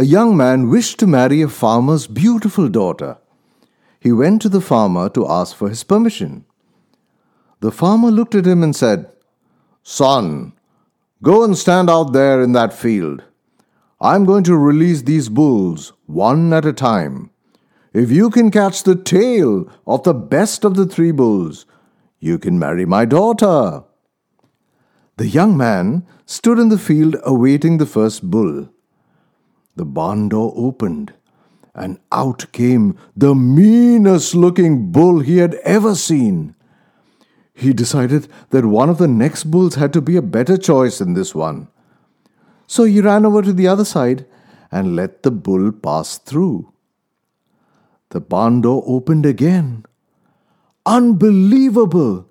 A young man wished to marry a farmer's beautiful daughter. He went to the farmer to ask for his permission. The farmer looked at him and said, Son, go and stand out there in that field. I'm going to release these bulls one at a time. If you can catch the tail of the best of the three bulls, you can marry my daughter. The young man stood in the field awaiting the first bull. The barn door opened, and out came the meanest looking bull he had ever seen. He decided that one of the next bulls had to be a better choice than this one. So he ran over to the other side and let the bull pass through. The barn door opened again. Unbelievable!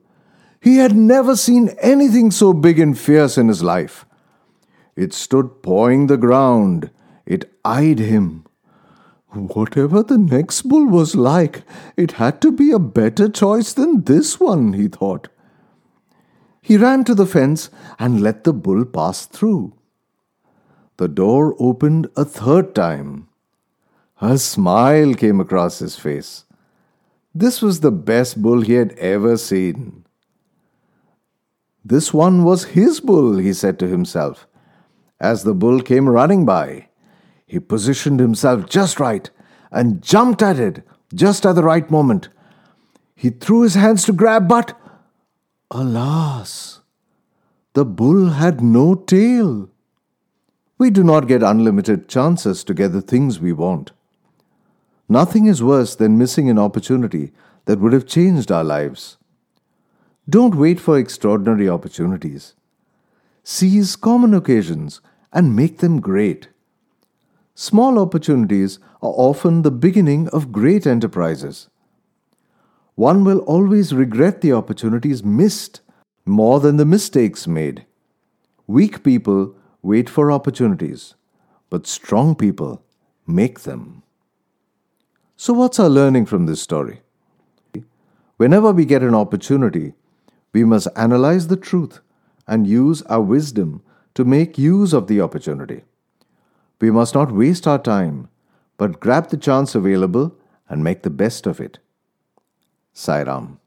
He had never seen anything so big and fierce in his life. It stood pawing the ground. It eyed him. Whatever the next bull was like, it had to be a better choice than this one, he thought. He ran to the fence and let the bull pass through. The door opened a third time. A smile came across his face. This was the best bull he had ever seen. This one was his bull, he said to himself. As the bull came running by, he positioned himself just right and jumped at it just at the right moment. He threw his hands to grab, but alas, the bull had no tail. We do not get unlimited chances to get the things we want. Nothing is worse than missing an opportunity that would have changed our lives. Don't wait for extraordinary opportunities. Seize common occasions and make them great. Small opportunities are often the beginning of great enterprises. One will always regret the opportunities missed more than the mistakes made. Weak people wait for opportunities, but strong people make them. So, what's our learning from this story? Whenever we get an opportunity, we must analyze the truth and use our wisdom to make use of the opportunity. We must not waste our time, but grab the chance available and make the best of it. Sai Ram.